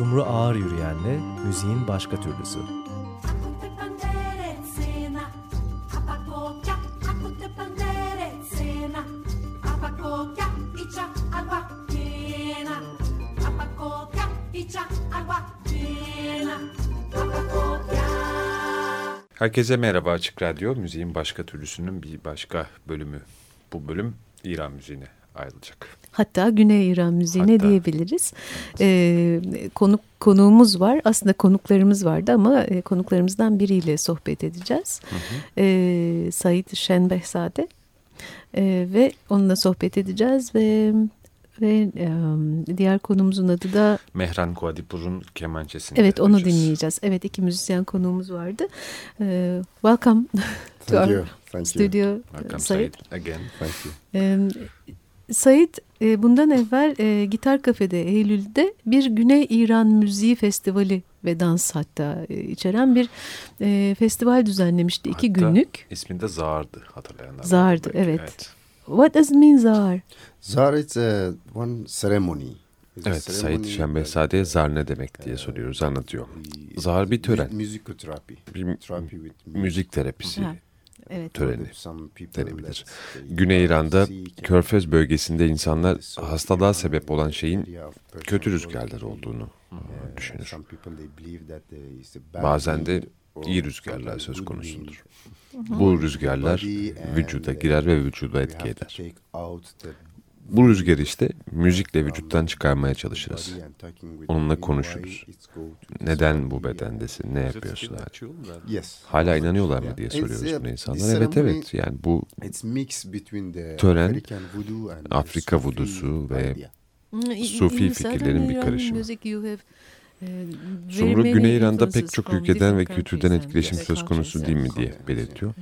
Sumru Ağır Yürüyen'le müziğin başka türlüsü. Herkese merhaba Açık Radyo. Müziğin başka türlüsünün bir başka bölümü. Bu bölüm İran müziğine ayrılacak. Hatta Güney İran müziğine Hatta, diyebiliriz. Ee, konuk konuğumuz var. Aslında konuklarımız vardı ama e, konuklarımızdan biriyle sohbet edeceğiz. Hı hı. Ee, Said Şenbehzade. Ee, ve onunla sohbet edeceğiz ve ve um, diğer konumuzun adı da Mehran Kuadipur'un kemençesini. Evet onu dinleyeceğiz. Evet iki müzisyen konuğumuz vardı. Uh, welcome to Thank you. Thank studio. You. Welcome Said. again. Thank you. Um, Said e, bundan evvel e, Gitar Kafe'de Eylül'de bir Güney İran Müziği Festivali ve dans hatta e, içeren bir e, festival düzenlemişti. Hatta iki günlük. isminde Zar'dı hatırlayanlar. Zar'dı evet. evet. What does it mean Zar? Zar is uh, one ceremony. Evet, Said Şembehzade'ye zar ne demek diye soruyoruz, anlatıyor. Zar bir tören. Bir müzik terapisi evet. töreni denebilir. Güney İran'da Körfez bölgesinde insanlar hastalığa sebep olan şeyin kötü rüzgarlar olduğunu düşünür. Bazen de iyi rüzgarlar söz konusudur. Bu rüzgarlar vücuda girer ve vücuda etki eder. Bu rüzgarı işte müzikle vücuttan çıkarmaya çalışırız. Onunla konuşuruz. Neden bu bedendesin, ne yapıyorsun? Hala inanıyorlar mı diye soruyoruz bu insanlar. Evet evet yani bu tören Afrika vudusu ve Sufi fikirlerin bir karışımı. Sumru Güney İran'da pek çok ülkeden ve kültürden etkileşim söz konusu değil mi diye belirtiyor.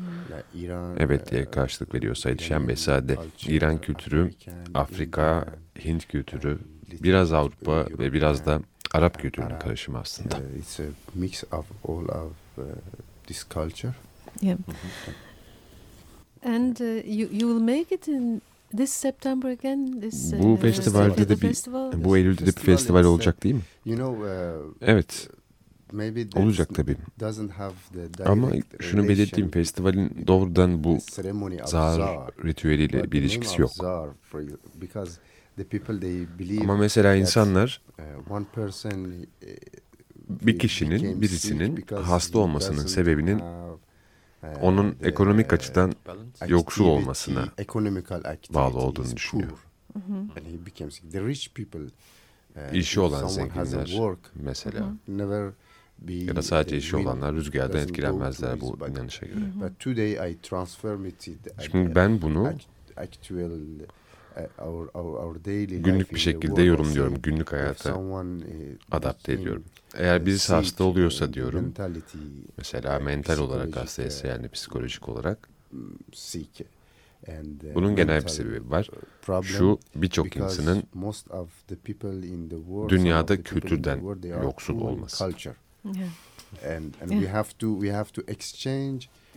Evet diye karşılık veriyor Said Şembesade. İran kültürü, Afrika, Hint kültürü, biraz Avrupa ve biraz da Arap kültürünün karışımı aslında. It's a mix of all of uh, this culture. Yeah. And uh, you, you will make it in This September again, this, bu uh, festivalde de bir festival, bu Eylül'de de bir festival olacak değil mi? You know, uh, evet. Olacak tabii. Ama şunu belirteyim festivalin doğrudan bu zar ritüeliyle bir ilişkisi yok. Ama mesela insanlar uh, uh, bir kişinin, birisinin hasta olmasının sebebinin onun ekonomik açıdan yoksul olmasına bağlı olduğunu düşünüyor. İşi olan zenginler mesela ya da sadece işi olanlar rüzgardan etkilenmezler bu inanışa göre. Şimdi ben bunu günlük bir şekilde yorumluyorum. Günlük hayata adapte ediyorum. Eğer birisi hasta oluyorsa diyorum, mesela mental olarak hastaysa yani psikolojik olarak, bunun genel bir sebebi var. Şu birçok insanın dünyada kültürden yoksul olması.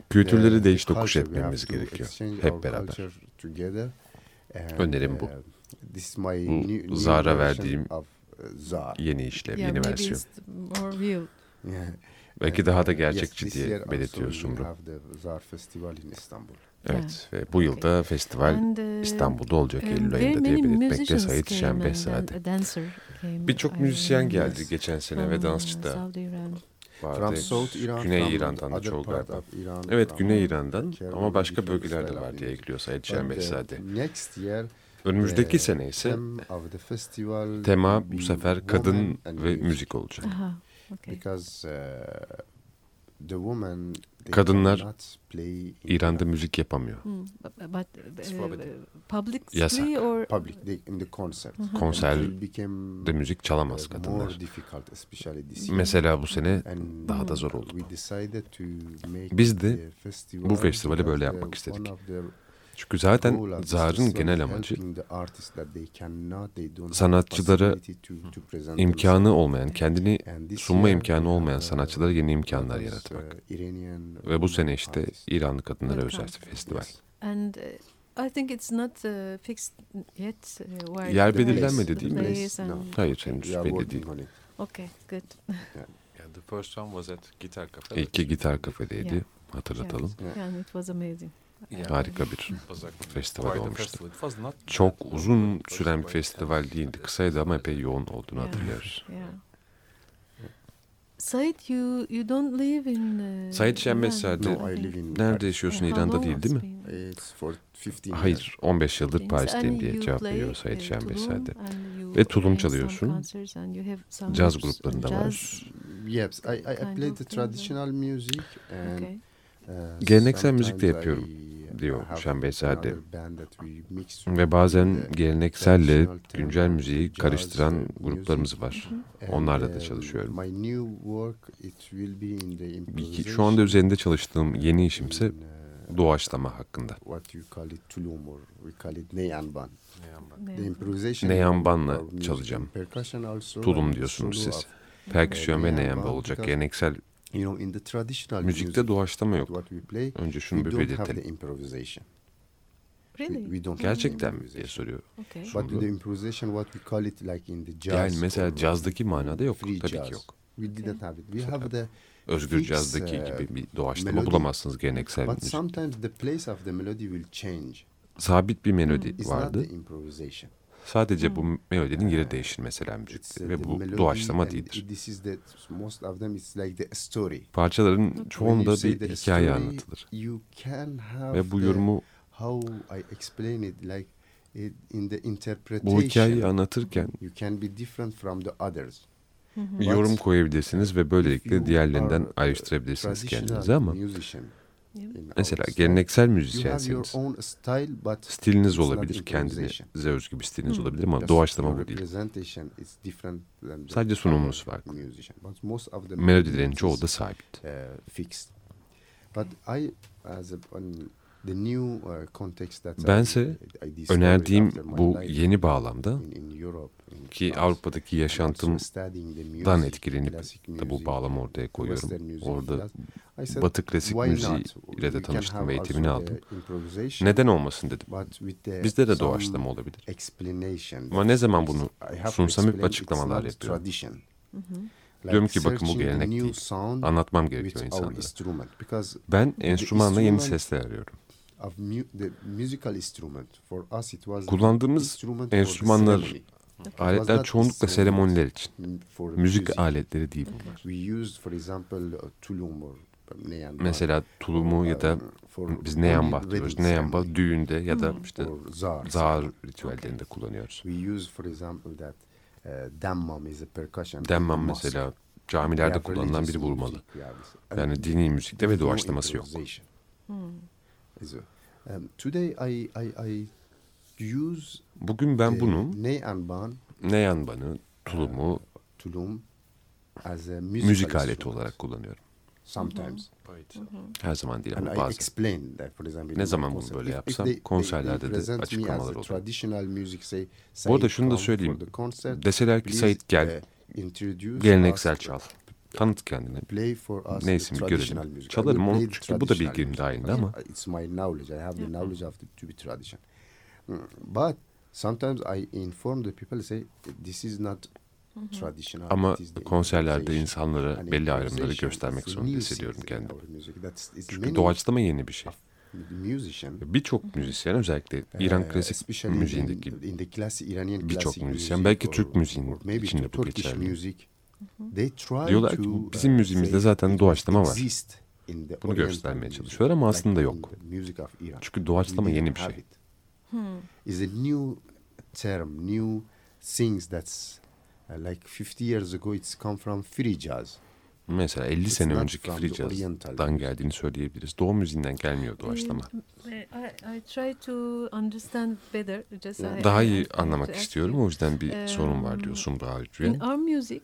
Kültürleri değiş tokuş etmemiz gerekiyor. Hep beraber. Önerim bu. Bu Zara verdiğim yeni işlev, yeah, yeni versiyon. Belki daha da gerçekçi diye belirtiyor Sumru. Evet ve bu yılda festival And, uh, İstanbul'da olacak Eylül ayında diye belirtmekte Sayit Şembehzade. Birçok müzisyen geldi geçen sene ve dansçı da vardı. Güney İran'dan da çoğu galiba. Evet Güney İran'dan ama başka bölgelerde var diye ekliyor Sayit Şembehzade. Önümüzdeki sene ise tema bu sefer kadın ve müzik olacak. Aha, okay. Kadınlar İran'da müzik yapamıyor. Hmm, but, uh, Yasak. Or... Konserde müzik çalamaz kadınlar. Mesela bu sene daha da zor oldu. Biz de bu festivali böyle yapmak istedik. Çünkü zaten Zar'ın genel amacı sanatçılara imkanı olmayan, kendini sunma imkanı olmayan sanatçılara yeni imkanlar yaratmak. Ve bu sene işte İranlı kadınlara özel festival. I think it's not uh, fixed yet. Uh, Yer belirlenmedi değil mi? Hayır henüz belli değil. Okay, good. Yeah, the first one was at Guitar Cafe. İlki gitar kafedeydi. Yeah. Hatırlatalım. Yeah, yeah, it was amazing. Yeah. Harika bir festival olmuştu. Çok uzun was süren bir festival değildi. Kısaydı ama epey yoğun olduğunu hatırlıyoruz. Said, you you don't live in. Uh, Said Iran, No, I think. live in Nerede yaşıyorsun? İran'da değil değil mi? been It's for 15 years. Hayır, 15 yıldır? Paris'teyim And diye cevap veriyor Said you Ve tulum çalıyorsun. Caz gruplarında var. Yes, I, I, play the traditional music and uh, Geleneksel müzik de yapıyorum, I, diyor mix Ve bazen gelenekselle güncel müziği karıştıran gruplarımız var. Onlarla da um, çalışıyorum. My new work it will be in the İki- Şu anda üzerinde çalıştığım yeni işimse uh, doğaçlama hakkında. what you call it tulum or we call it neyanban. Yeah, but Yeah. The improvisation Neyanbanla çalacağım. Tulum diyorsunuz siz. Perküsyon ve Neyanban neyamba olacak. Geleneksel you know in the traditional müzikte music, doğaçlama yok. what we play Önce şunu we bir don't have the belirtelim. improvisation. Really? We, we don't Gerçekten mi diye soruyor. Okay. But the improvisation what we call it like in the jazz. Yani mesela cazdaki manada yok. free Tabii jazz. ki yok. We didn't have it. We have the Özgür fix, cazdaki uh, gibi bir doğaçlama melody. bulamazsınız geleneksel but sometimes the place of the melody will change. Sabit bir melodi It's vardı. not the improvisation. Sadece bu melodinin yeri değişir mesela müzikte ve bu melody doğaçlama değildir. This is that most of them it's like the story. Parçaların When çoğunda bir hikaye anlatılır. You can have Ve bu the- yorumu, how I explain it like it, in the interpretation. bu hikayeyi anlatırken you can be different from the others. bir yorum koyabilirsiniz ve böylelikle diğerlerinden ayrıştırabilirsiniz kendinizi ama mesela geleneksel müzisyenseniz stiliniz olabilir, kendinize özgü bir stiliniz Hmm. olabilir ama doğaçlama bu değil. Sadece sunumunuz farklı. musician. But most of the Melodilerin çoğu da sabit. uh, fixed. But I as a, on the new uh, context that Bense Önerdiğim bu yeni bağlamda ki Avrupa'daki yaşantımdan etkilenip da bu bağlamı ortaya koyuyorum. Orada Batı klasik müziği not? ile de We can tanıştım ve eğitimini aldım. Neden olmasın dedim. Bizde de doğaçlama olabilir. Ama ne zaman bunu sunsam hep açıklamalar yapıyorum. tradition. Like Diyorum ki bakın bu gelenek değil. Anlatmam gerekiyor insanlara. Ben enstrümanla yeni sesler arıyorum. Kullandığımız enstrümanlar. Aletler çoğunlukla seremoniler için. Müzik aletleri değil bunlar. Uh. Mesela tulumu ya da for biz neyamba diyoruz. Neyamba düğünde ya da işte or zar. zar ritüellerinde kullanıyoruz. We use for example that uh, dammam is a percussion. in Demmam mesela camilerde kullanılan bir vurmalı. And Yani dini müzikte ve doğaçlaması yok. a- Um, today I, I, I use Bugün ben bunu neyanban neyanbanı, tulumu tulum as a musical müzik aleti olarak kullanıyorum. Sometimes. Her zaman değil ama I bazen. explain that for example. Ne zaman bunu böyle yapsam, they- konserlerde they de açıklamalar music say. Bu arada şunu da söyleyeyim. the concert, Deseler ki Sait gel, uh, introduce geleneksel çal. Tanıt kendini. Play for us bir traditional görelim. Çalarım onu çünkü bu da bilgim dahilinde ama It's my knowledge. I have the knowledge of the, to be tradition. Mm, But sometimes I inform the people say this is not. Ama konserlerde insanlara And belli ayrımları göstermek is zorunda hissediyorum kendimi. Çünkü doğaçlama yeni bir şey. Birçok müzisyen özellikle İran Uh, klasik müziğindeki in the classic Iranian birçok müzisyen, music belki Türk müziğinin içinde bu Turkish geçerli. music, they try Diyorlar ki bizim uh, müziğimizde zaten it doğaçlama var. Bunu göstermeye çalışıyorlar ama aslında yok. Iran. Çünkü doğaçlama yeni bir şey. it. Like 50 years ago it's come from free jazz. Mesela 50 It's sene önceki free jazz'dan geldiğini söyleyebiliriz. Doğu müziğinden gelmiyor doğaçlama. I, I try to understand better. Just I- Daha I- iyi I anlamak istiyorum. O yüzden bir Um, sorun var diyor Sumra In Hücre. our music,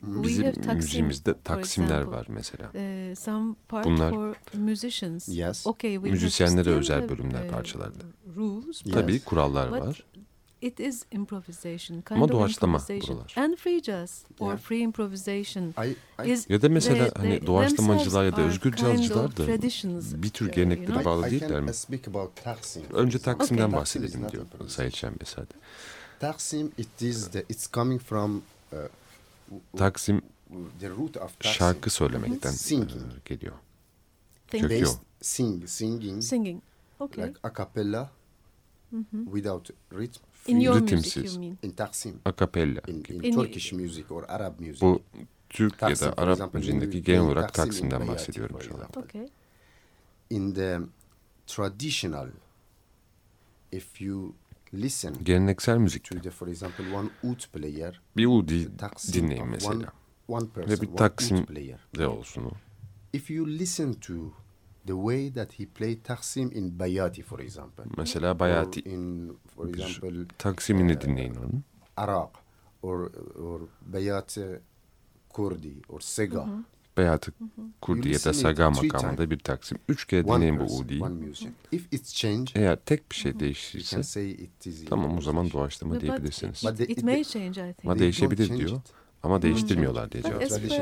we Bizim have taksim, müziğimizde for taksimler example. var mesela. Uh, some part Bunlar for musicians. Yes. Okay, we have müzisyenlere özel have, bölümler, uh, parçalarda. Rules, Yes. Tabii kurallar But var. İt is improvisation. Kind Ama of doğaçlama improvisation. buralar. And free jazz or Yeah. free improvisation. I, I, Is Ya da mesela they- hani they doğaçlamacılar ya da özgür cazcılar da traditions, bir tür uh, geleneklere you know? bağlı I değiller mi? speak about Taksim. for Önce. Taksim'den Taksim is bahsedelim not diyor. Sayit Şenbesade. Taksim it is the it's coming from uh, Taksim the root of Taksim şarkı söylemekten Singing. e, geliyor. Based sing singing Singing. Okay. like a cappella without rhythm In your music ritimsiz. you mean. in Taksim Akapella. in, in, In- Turkish music or Arab music. Bu Türk ya Taksim, da for Arap example, müziğindeki genel olarak Taksim in Taksim'den bahsediyorum şu an. Okay. In the traditional, if you listen Geleneksel müzikte to the, for example, one oud player, bir Udi Taksim dinleyin of mesela. one, one person, Ve bir one Taksim oud player. de olsun o. If you listen to the way that he played Taksim in Bayati, for example, Mesela or Bayati in, for example, Taksim'ini dinleyin onun. Iraq or or Bayat uh, Kurdi or Sega. Bayatı Kurdi ya da Saga makamında bir Taksim. Üç kere One dinleyin bu Udi'yi. one musician. If it's change, Eğer tek bir şey you can değişirse say it is tamam o zaman doğaçlama But diyebilirsiniz. it, But the- it it- may change I think. Ama They değişebilir diyor. Ama değiştirmiyorlar diye cevap as verdi. far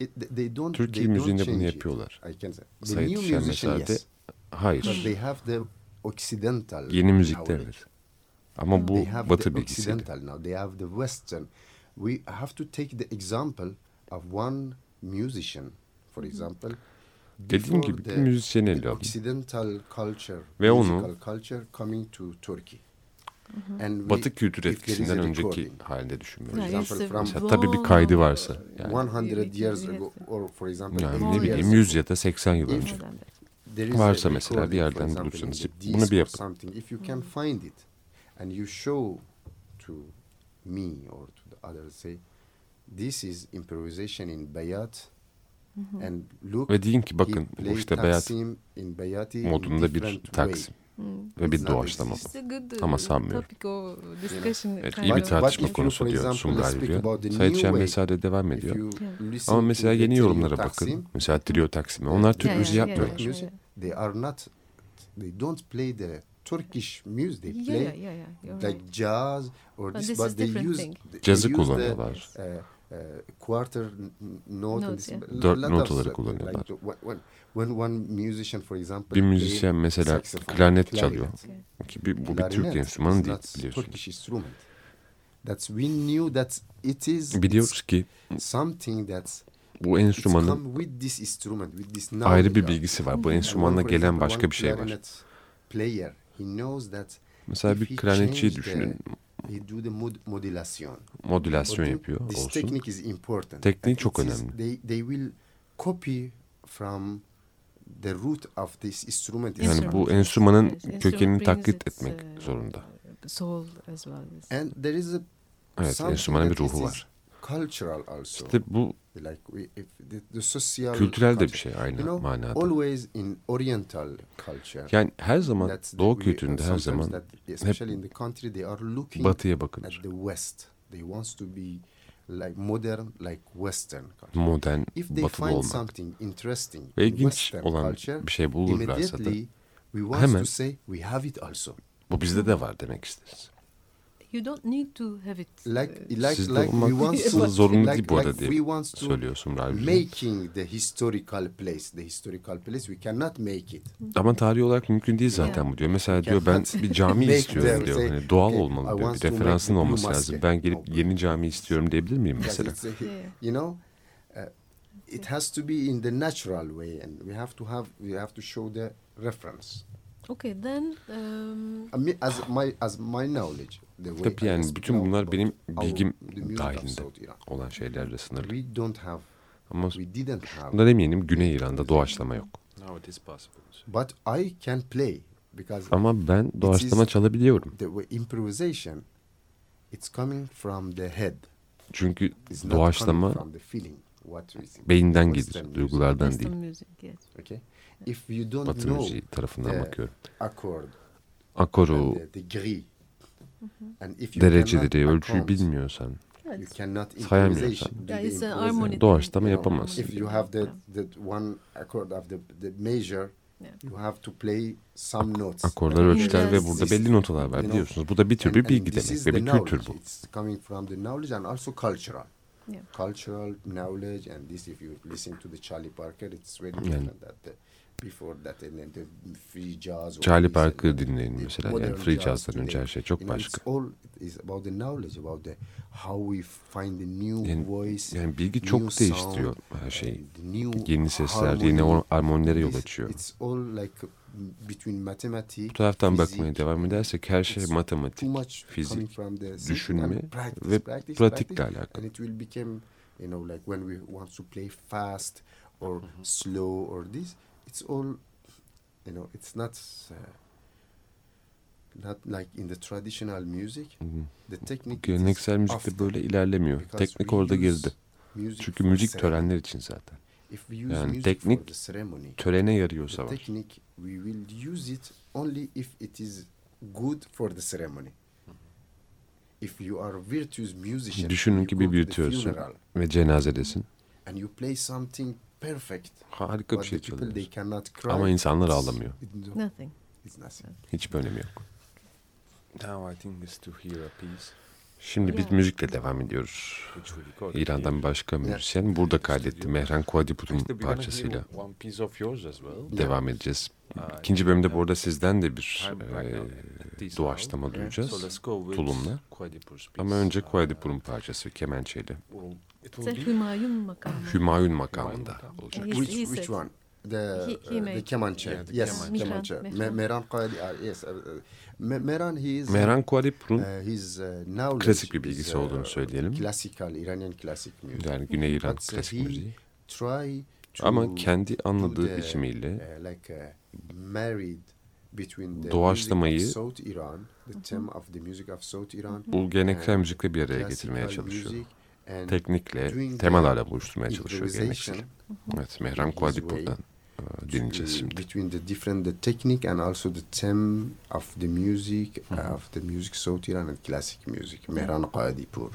Traditional. as I Said know in Şenmezat. Turkish music they. It, don't. Türkiye they don't müziğinde bunu change it. yapıyorlar. I can say. The Said new musician, Şenmezade yes. hayır. But they have the Occidental. Yeni müzikte evet. Ama bu they have batı the bilgisiydi. Occidental now. They have the Western. We have to take the example of one musician, for example. Dediğim gibi bir the- müzisyeni ele alın. Occidental culture, Ve onu- culture coming to Turkey. Batı kültür etkisinden önceki halinde düşünmüyoruz. Yeah, example, from- Mesela tabii bir kaydı varsa. Yani, 100 years ago, or for example, yani 80 ne bileyim years 100 ago, ya da 80 yıl If- önce. Varsa mesela bir yerden bulursanız bunu bir yapın. Something. If you can find it and you show to me or to the others, say, this is improvisation in Bayat and look Ve deyin ki bakın bu işte Bayat modunda bir. Taksim. Ve bir doğaçlama bu. Ama uh, sanmıyorum. Evet, iyi bir tartışma konusu for diyor speak diyor. about the Said Şenmezade devam ediyor. Ama mesela yeni yorumlara bakın. Mesela Trio Taksim'i. Onlar Türk müziği yapmıyorlar. they are not they don't play the Turkish music they play yeah, yeah, yeah. You're like right. jazz or But this, but they use Cazı kullanıyorlar. uh, uh, quarter note this, yeah. Dört notaları kullanıyorlar. Like the- when, when when one musician for example Bir müzisyen mesela klarnet çalıyor. Ki bir, bu bir Türk enstrümanı değil biliyorsunuz. Turkish instrument. That's we knew that it is Biliyoruz ki bu enstrümanın come with this instrument with this ayrı bir bilgisi var. Bu enstrümanla gelen başka bir şey var. clarinet Player, he knows that Mesela bir he klarnetçiyi düşünün. he do the mod modulation. Modülasyon yapıyor This olsun. technique is important. Tekniği çok it is- önemli. The root of this instrument. Yani Instrument. bu enstrümanın Yes, instrument kökenini taklit etmek uh, zorunda. Soul as well. as- And there is a Evet, enstrümanın bir ruhu is var. Cultural also. İşte bu like we, if the, the social kültürel de bir culture. şey aynı You know, manada. always in Oriental culture. Yani her zaman that's the- Doğu kültüründe her zaman that, especially in the country they are looking batıya at bakılır. the west they wants to be like modern like western culture Modern, if they batılı find olmak. something interesting Ve in ilginç western olan culture bir şey bulurlarsa da immediately we want hemen- to say we have it also bu bizde de var demek isteriz. You don't need to have it. like uh, like Sizde like we olmak want to zorunlu like, değil bu arada like diye we want to söylüyor Sumral Bize. making the historical place the historical place we cannot make it Ama tarihi olarak mümkün değil zaten Yeah. bu diyor. Mesela diyor ben cannot bir cami make istiyorum them diyor. say, Hani doğal "Okay, olmalı I diyor. Bir want to make referansın olması mosque." lazım. Ben gelip No. yeni cami istiyorum diyebilir miyim mesela? it's a- Yeah. you know uh, it has to be in the natural way and we have to have we have to show the reference Okay, then um, as my as my knowledge Tabii yani bütün bunlar benim bilgim dahilinde olan şeylerle sınırlı. we don't have Ama we didn't have bundan eminim Güney İran'da doğaçlama yok. Now it is possible. but I can play because Ama ben doğaçlama çalabiliyorum. the improvisation it's coming from the head Çünkü it's not doğaçlama coming from the feeling what is in beyinden gelir, duygulardan değil. okay if you don't Batı know müziği tarafından the bakıyorum. accord Akoru, dereceleri, ölçüyü bilmiyorsan Sayamıyorsan. harmony. Doğaçlama yapamazsın. if you have the the one accord of the the major you have to play some notes akorlar, But ölçüler ve burada belli notalar var biliyorsunuz. Bu da bir tür bir bilgi demek ve the bir kültür bu. It's coming from the knowledge and also cultural. Yeah. Cultural knowledge and this if you listen to the Charlie Parker it's very Yani- different that the, before that the Charlie Parker the- dinleyin mesela. Yani free jazz jazz'dan önce her şey çok başka. It's all is about the knowledge, about the how we find the new Yani- voice. Yani bilgi new çok sound, değiştiriyor her şeyi. Yeni sesler, yeni armonilere yol açıyor. It's all like between mathematics, Bu taraftan physics, bakmaya devam edersek her şey matematik, fizik, from the system düşünme ve pratikle alakalı. And it will become, you know, like when we want to play fast or slow or this, it's all, you know, it's not uh, not like in the traditional music. Hı. The technique geleneksel müzikte böyle ilerlemiyor. because Teknik orada music Çünkü müzik törenler için zaten. If we use Yani music teknik for the ceremony, Törene yarıyorsa var. we will use it only if it is good for the ceremony. If you are virtuous musician, Düşünün ki bir virtüözsün ve cenazedesin. and you play something perfect. Harika bir şey the people they çalıyorsun. cannot cry. Ama insanlar ağlamıyor. It's, Nothing. it's nothing. Hiçbir önemi yok. Now I think is to hear a piece Şimdi biz Yeah. müzikle devam ediyoruz. İran'dan bir başka müzisyen burada kaydetti. Mehran gonna parçasıyla devam edeceğiz. İkinci bölümde bu arada sizden de bir e, doğaçlama duyacağız. Tulumla. Ama önce Kuadipur'un parçası kemençeyle. İt will be Hümayun makamı. Hümayun makamında makamı. olacak. Yes, Which he which said. one? The He- he uh, made- the kemanche. Yeah, the yes, kemanche. kemanche. Mehran, Me- Mehran. Uh, yes. uh, uh, Me- Mehran he is. Mehran Kuadipur'un Uh, his uh, knowledge klasik bir is, bilgisi uh, olduğunu söyleyelim. Classical Iranian classic music. Yani Güney İran But, uh, klasik he müziği. Try to Ama kendi do anladığı the, biçimiyle uh, like uh, married between the Doğaçlamayı- music of South Iran, the theme of the music of South Iran, bu geleneksel müzikle bir araya classical getirmeye çalışıyor. music Teknikle, temalarla buluşturmaya çalışıyor geleneksel. Evet, Mehran his Kuadipur'dan e, dinleyeceğiz şimdi. between the different the technique and also the theme of the music of the music Iran and classic music. Mehran Qadipur.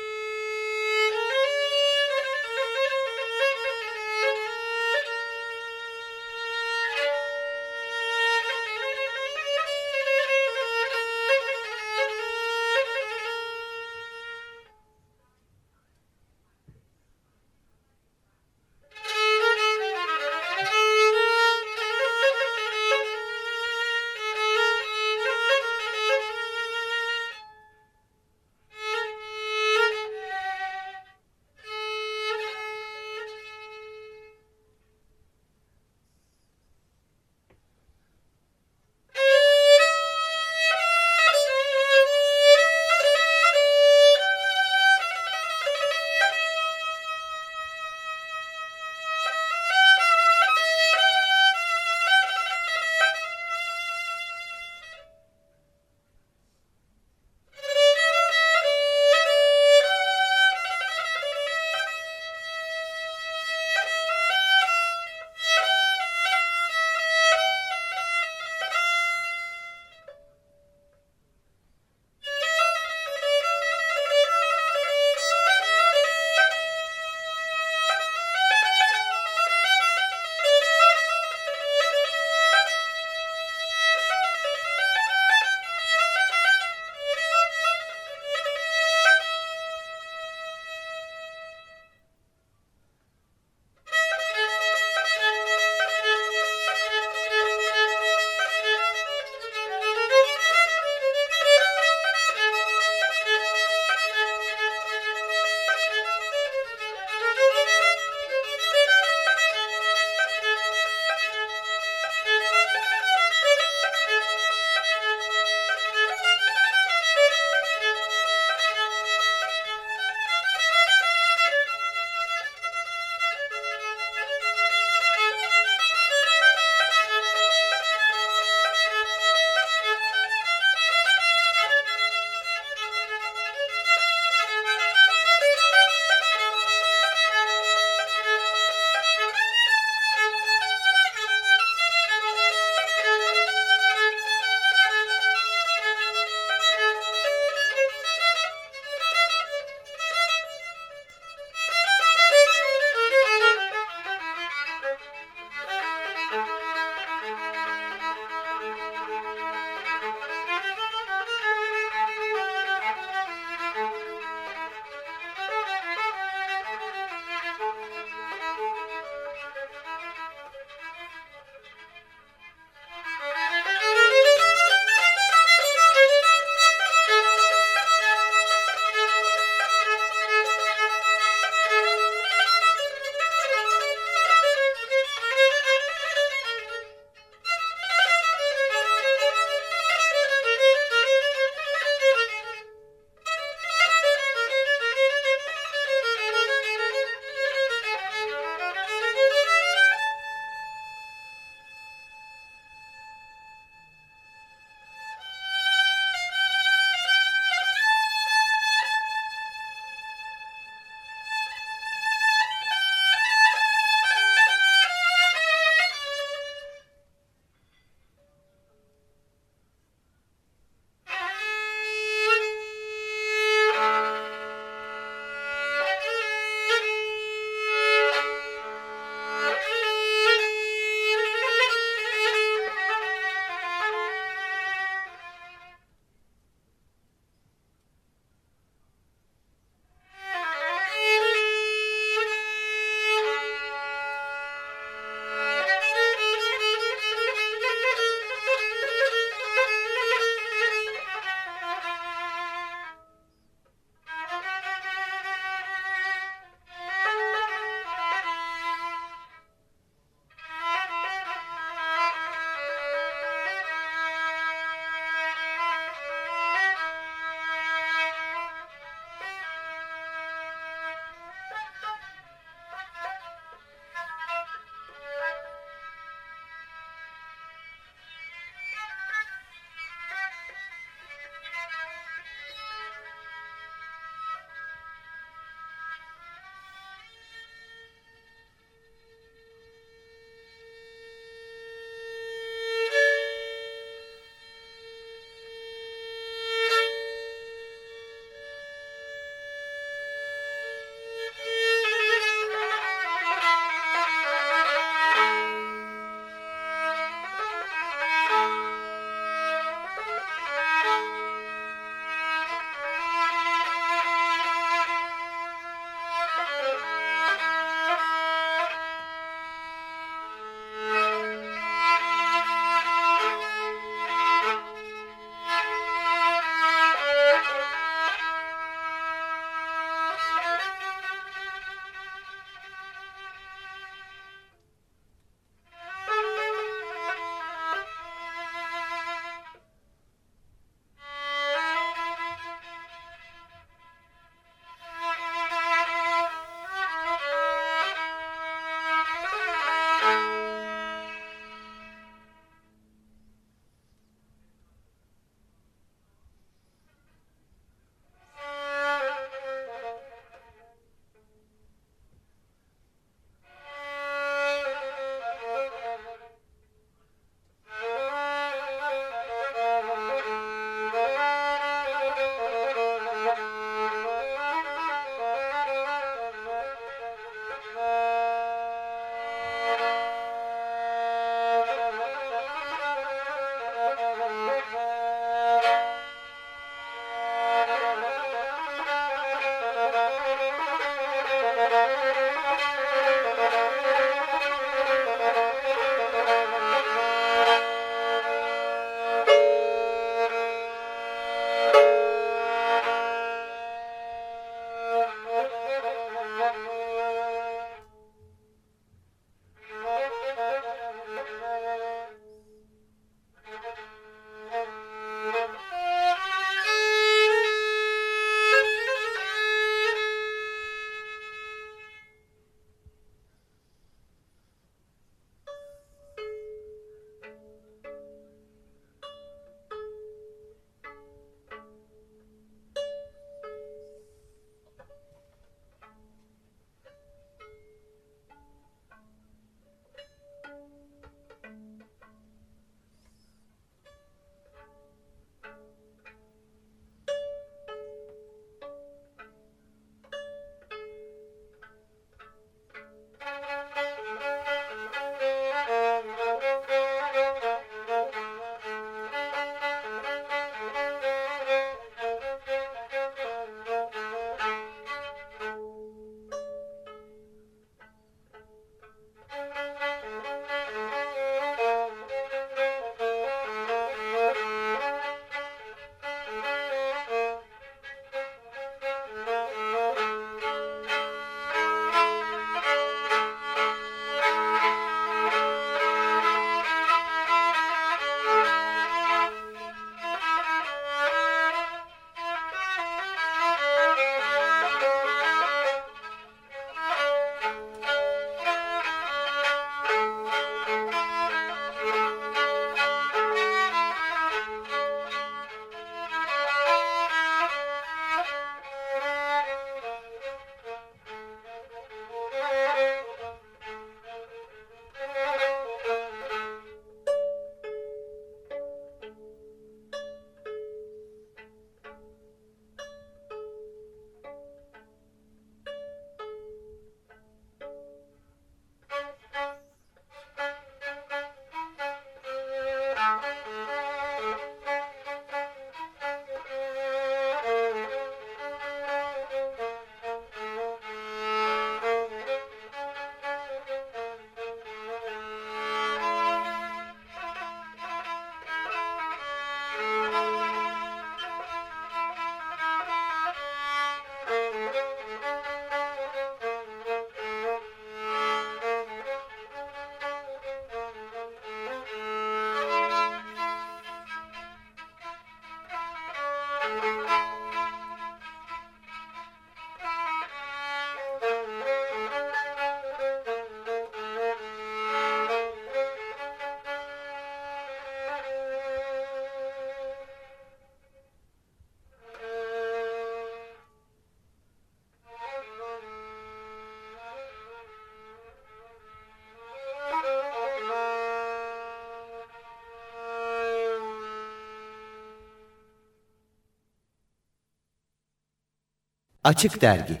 Açık Dergi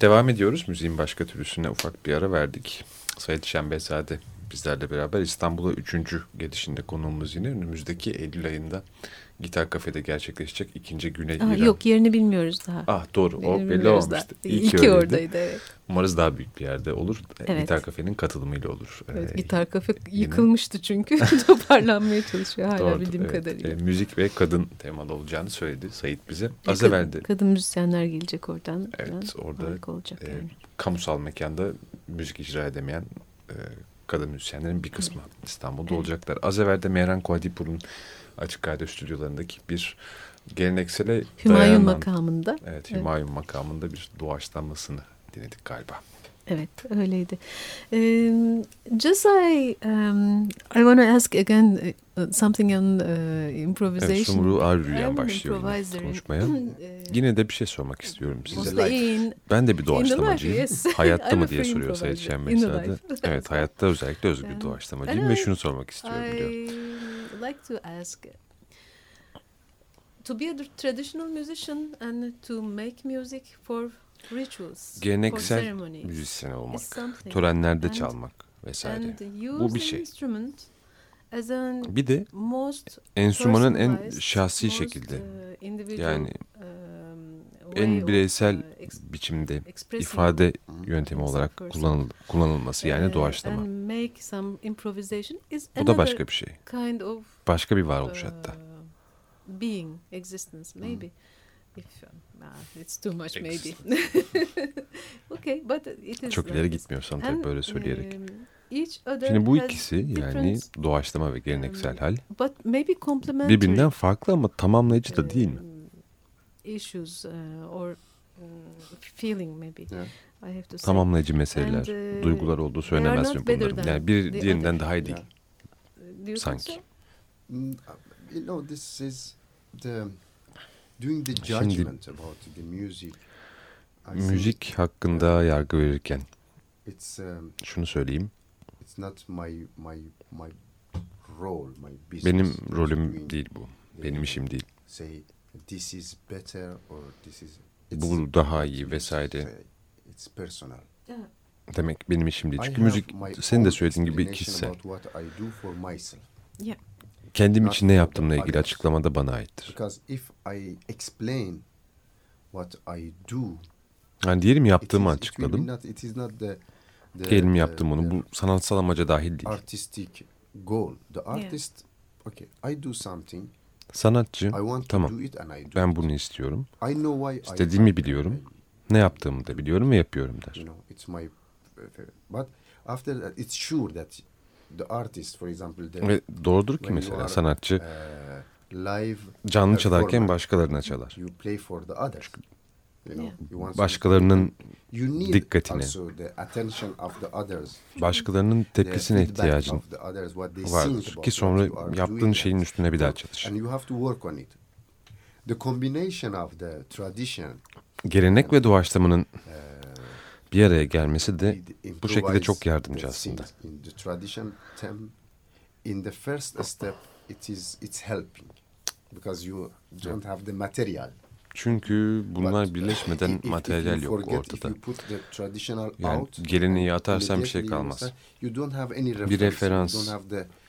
Devam ediyoruz. Müziğin başka türlüsüne ufak bir ara verdik. Sayit Şembezade bizlerle beraber İstanbul'a üçüncü gelişinde konuğumuz yine önümüzdeki Eylül ayında Gitar Kafe'de gerçekleşecek ikinci Güney Aa, İran. yok yerini bilmiyoruz daha. Ah doğru o belli olmuştu. daha. İyi ki öyleydi. oradaydı evet. Umarız daha büyük bir yerde olur. Evet. Gitar Kafe'nin katılımıyla olur. Evet, Ee, gitar kafe yine- yıkılmıştı çünkü toparlanmaya çalışıyor hala doğrudur, bildiğim evet. kadarıyla. Ee, müzik ve kadın temalı olacağını söyledi Sayit bize. Az evvel de Kadın müzisyenler gelecek oradan. Evet, orada, olacak e, yani. kamusal mekanda müzik icra edemeyen e, kadın müzisyenlerin bir kısmı İstanbul'da Evet. olacaklar. Az evvel de Mehran Kuadipur'un Açık Radyo stüdyolarındaki bir geleneksele Hümayun dayanan- makamında. Evet, Hümayun makamında bir doğaçlanmasını dinledik galiba. Evet öyleydi. Um, just I um, I want to ask again uh, something on uh, improvisation. Evet, Sumru I'm Arrü'yen an başlıyor yine improviser. konuşmaya. Yine de bir şey sormak istiyorum size. in Ben de bir doğaçlamacıyım. life, yes. Hayatta mı diye soruyor the Şenmezade. life. Evet hayatta özellikle özgür Um, doğaçlamacıyım ve şunu sormak istiyorum. I like to ask to be a traditional musician and to make music for rituals, Geleneksel müzisyen olmak, törenlerde And- çalmak vesaire. Bu bir şey. instrument as an Bir de most enstrümanın en şahsi most, şekilde uh, individual, yani um, way en bireysel uh, biçimde ifade yöntemi olarak kullanıl kullanılması yani uh, doğaçlama. and make some improvisation is Bu da başka bir şey. kind of Başka bir varoluş uh, hatta. being existence maybe if um, ah, it's too much maybe okay but it is Çok ileri gitmiyorsam And, tabii böyle söyleyerek. um, each other Şimdi bu has ikisi yani doğaçlama ve geleneksel um, hal but maybe complementary birbirinden farklı ama tamamlayıcı da değil mi? um, issues uh, or um, feeling maybe Yeah. I have to say Tamamlayıcı meseleler, And, uh, duygular olduğu söylenemez mi bunların? Yani bir diğerinden daha iyi değil. Sanki. so? Mm, uh, you know, this is the doing the Şimdi- judgment about the music. I think Müzik hakkında yargı verirken it's um, şunu söyleyeyim. it's not my my my role, my business. Benim rolüm doing değil bu. Benim the- işim değil. Say this is better or this is. Bu daha iyi it's- vesaire. say, It's personal. Demek benim işim değil. Çünkü müzik senin de söylediğin gibi kişisel. Yeah. Kendim için ne yaptığımla ilgili açıklama da bana aittir. Because if I explain what I do, Yani diyelim yaptığımı açıkladım. not- it is not the, the- Diyelim yaptım onu. the Bu sanatsal amaca dahil değil. artistic goal. The artist, okay, I do something. Sanatçı I want to tamam do it and I do ben it. bunu istiyorum. I know why I İstediğimi biliyorum. Ne yaptığımı da biliyorum ve yapıyorum der. You know, it's my. But after that, it's sure that the artist, for example, the, Ve doğrudur ki mesela are, sanatçı uh, live canlı çalarken başkalarına çalar. You play for the you want Başkalarının you need dikkatini, also the attention of the others. başkalarının tepkisine ihtiyacın vardır ki sonra yaptığın şeyin and- üstüne bir daha and- çalışır. And you have to work on it. The combination of the tradition Gelenek ve doğaçlamanın bir araya gelmesi de bu şekilde çok yardımcı aslında. In the tradition tem, in the first step it is it's helping because you don't have the material. Çünkü bunlar birleşmeden materyal yok ortada. Yani geleneği atarsan bir şey kalmaz. Bir referans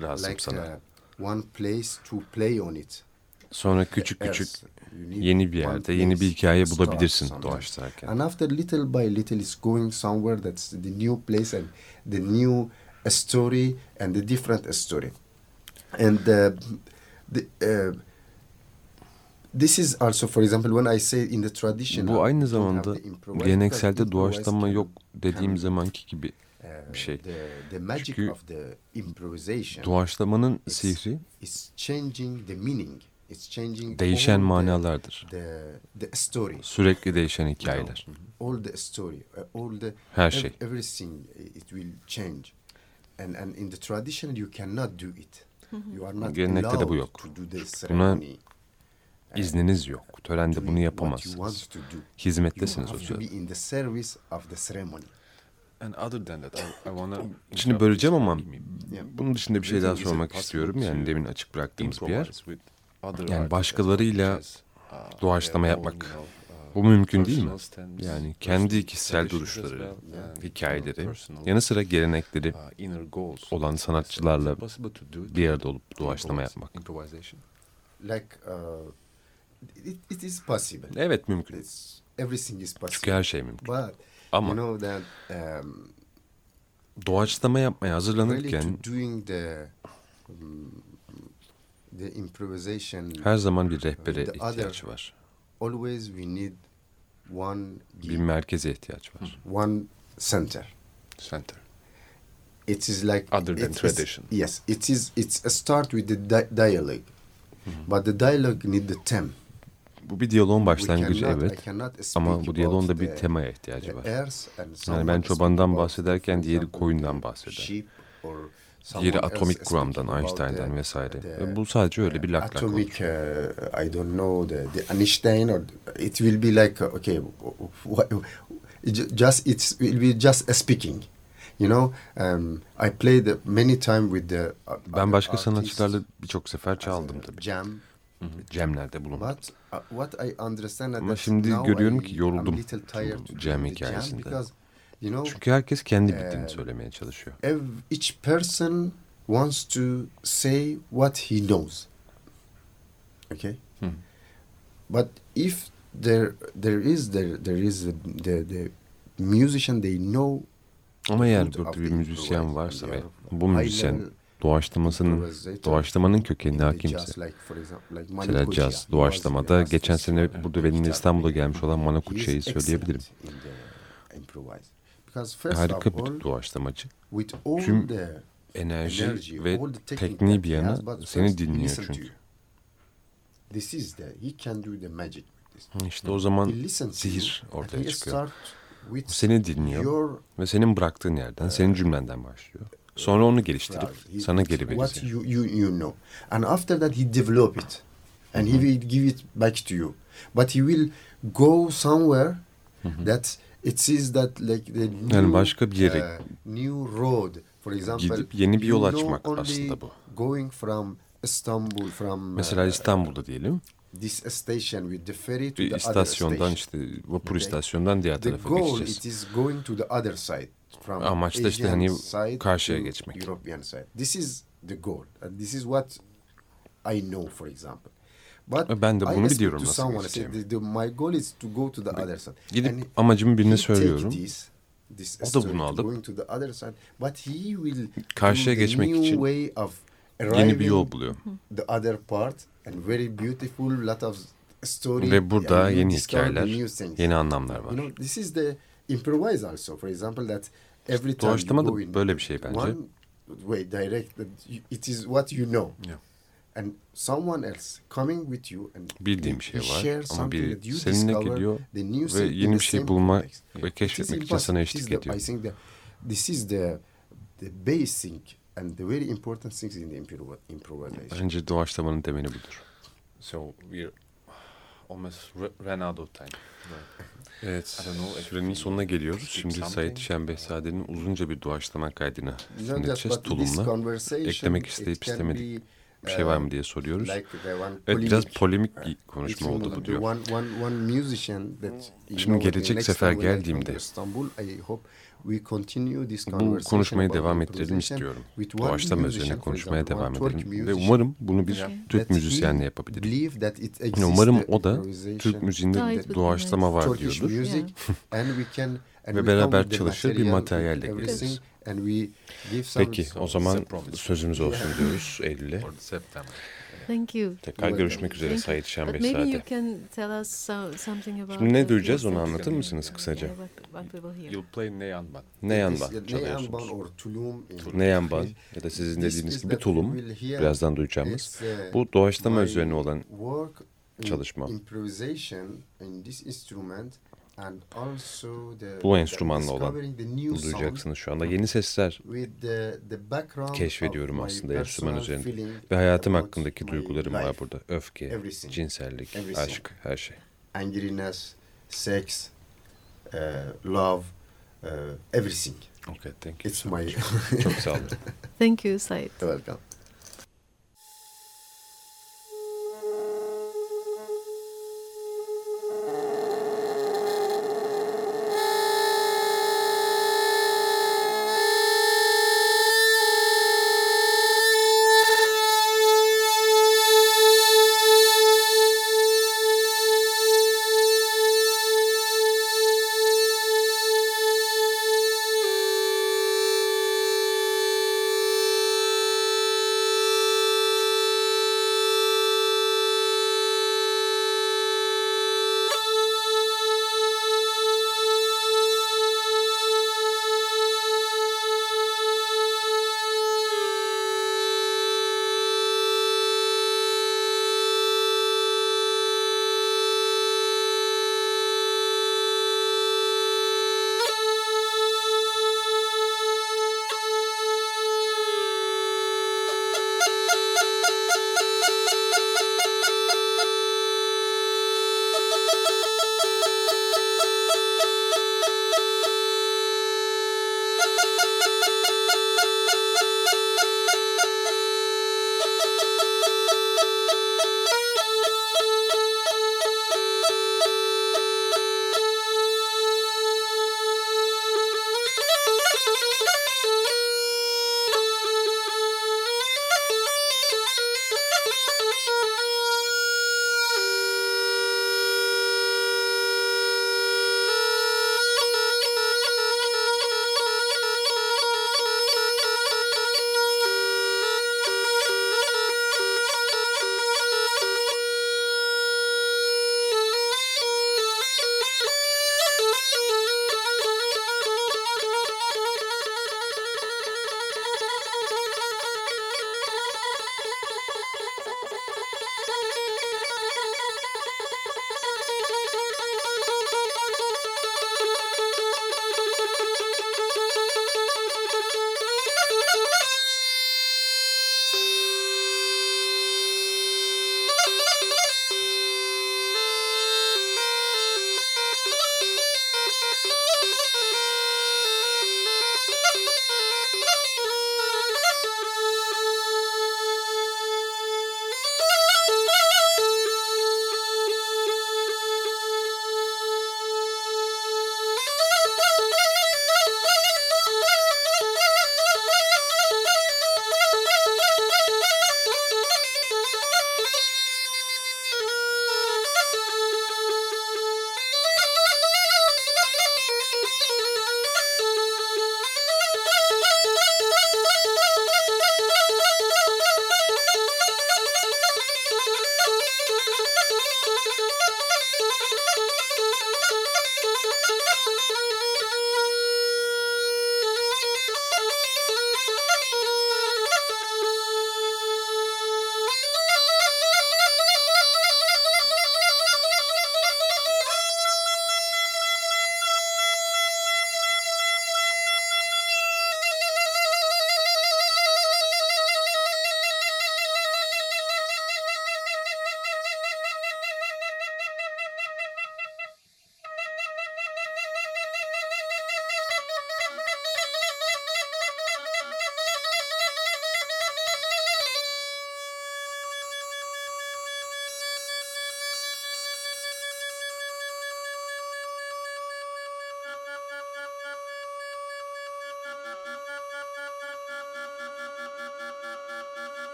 lazım sana. uh, one place to play on it. Sonra küçük küçük yeni bir yerde yeni bir hikaye bulabilirsin doğaçlarken. And after little by little, it's going somewhere that's the new place and the new story and the different story. And uh, the, uh, this is also, for example, when I say in the tradition. Bu aynı zamanda gelenekselde doğaçlama yok dediğim zamanki gibi bir şey. uh, The, the magic Çünkü of the improvisation Doğaçlamanın It's- sihri değişen all the- manalardır. The, the story. Sürekli değişen hikayeler. all the story, uh, all the Her şey. everything uh, it will change. And and in the tradition you cannot do it. You are not Gelenekte de bu allowed yok. to do the ceremony. İzniniz yok. Törende bunu yapamazsınız. Hizmettesiniz o sırada. in the service of the ceremony. And other than that, I, I wanna Şimdi böleceğim ama Yeah. bunun dışında bir şey daha sormak istiyorum. Yani demin açık bıraktığımız bir yer. Yani başkalarıyla doğaçlama yapmak. Bu mümkün değil mi? Yani kendi kişisel duruşları, hikayeleri, yanı sıra gelenekleri olan sanatçılarla bir arada olup doğaçlama yapmak. Uh. Evet mümkün. Çünkü her şey mümkün. Ama you know that um, doğaçlama yapmaya hazırlanırken to doing the um, the improvisation her zaman bir rehbere ihtiyaç var. always we need one Bir merkeze ihtiyaç var. one center. Center. It is like Other than it is- tradition. yes, it is. It's a start with the di- dialogue, but the dialogue need the theme. Bu bir diyaloğun başlangıcı cannot- evet. Ama bu diyaloğun da bir temaya ihtiyacı var. Yani ben çobandan bahsederken diğeri koyundan bahseder. Diğeri atomik kuramdan, Einstein'dan vesaire. bu sadece öyle bir lak lak olur. atomic uh, I don't know the, the Einstein or it will be like uh, okay just it will be just a speaking you know um, I played many time with the uh, Ben başka sanatçılarla birçok sefer çaldım tabii. jam Cemlerde bulundum. but uh, what I understand Ama şimdi görüyorum ki yoruldum little tired you know Çünkü herkes kendi bildiğini Ee, söylemeye çalışıyor. each person wants to say what he knows. Okay, Hmm. but if there there is there there is a, the the musician they know Ama eğer burada bir müzisyen varsa ve bu müzisyen doğaçlamasının doğaçlamanın in kökenine hakimse. Mesela caz, doğaçlamada geçen sene burada teacher. İstanbul'a gelmiş olan Kuchiya'yı söyleyebilirim. Harika bir doğaçlamacı. Tüm the Enerji energy, ve all the technique tekniği bir yana seni dinliyor çünkü. This is the he can do the magic. İşte o zaman sihir ortaya çıkıyor. O seni dinliyor ve senin bıraktığın yerden, senin cümlenden başlıyor. Sonra onu geliştirip sana geri what verecek. you, you you know, and after that he develop it, and he will give it back to you. But he will go somewhere that it sees that like the new, Yani başka bir yere uh, new road. For example, gidip yeni bir yol açmak aslında bu. Going from Istanbul from Mesela uh, İstanbul'da diyelim this station with the ferry to the bir other istasyondan station. işte vapur Okay. istasyondan diğer The tarafa goal geçeceğiz. it is going to the other side from Amaç da işte hani side karşıya geçmek. European side. This is the goal. And this is what I know for example. But Ve ben de I bunu speak biliyorum nasıl someone, I say, geçeceğimi. the- the- my goal is to go to the other side. Gidip And amacımı birine söylüyorum. This, this O da bunu alıp side, but he will Karşıya geçmek için way of Yeni bir yol buluyor. the other part and very beautiful lot of story Ve burada you yeni hikayeler, yeni anlamlar var. You know, this is the improvise also. For example, that every time Doğaçlama da böyle bir şey bence. one way direct, it is what you know. Yeah. And someone else coming with you and Bildiğim bir şey var shares ama biri seninle geliyor the new ve yeni the bir şey bulma ve keşfetmek için sana eşlik the- ediyor. I think that this is the the basic and the very important things in the improv improvisation. Bence doğaçlamanın temeli budur. So we're almost r- ran out of time. Evet, I don't know if sürenin we sonuna geliyoruz. Şimdi. Said Şenbehzade'nin uzunca bir doğaçlama kaydını dinleteceğiz tulumla. Eklemek isteyip be, Bir şey var uh, mı diye soruyoruz. like the one Evet biraz polemik bir Uh, konuşma oldu bu diyor. One, one, one musician that you Şimdi gelecek sefer come geldiğimde to Istanbul, I hope we continue this Bu conversation konuşmayı devam ettirelim istiyorum. Doğaçlama üzerine konuşmaya devam edelim. Ve umarım bunu bir. Türk müzisyenle it Yani umarım o da Türk müziğinde doğaçlama var diyordur. Ve beraber çalışır, bir materyalle geliriz. And we give some Peki o zaman sözümüz olsun diyoruz Eylül'e. Thank you. Tekrar görüşmek üzere Thank you. Said But maybe you Şenbehzade. can tell us so- something about Şimdi ne duyacağız onu anlatır mısınız kısaca? You'll play Neyanban. Ne yandan This- çalıyorsunuz? Neyanban ya da sizin dediğiniz is gibi tulum we will hear birazdan duyacağımız. It's, uh, Bu doğaçlama üzerine olan çalışma. Bu enstrümanla olan duyacaksınız şu anda. Yeni sesler with the, the background keşfediyorum aslında enstrüman üzerinde. feeling Ve hayatım hakkındaki duygularım var burada. Öfke, cinsellik, aşk, her şey. Angriness, sex, uh, love, uh, everything. Okay, thank you. It's my Çok sağ olun. Thank you, Said. welcome.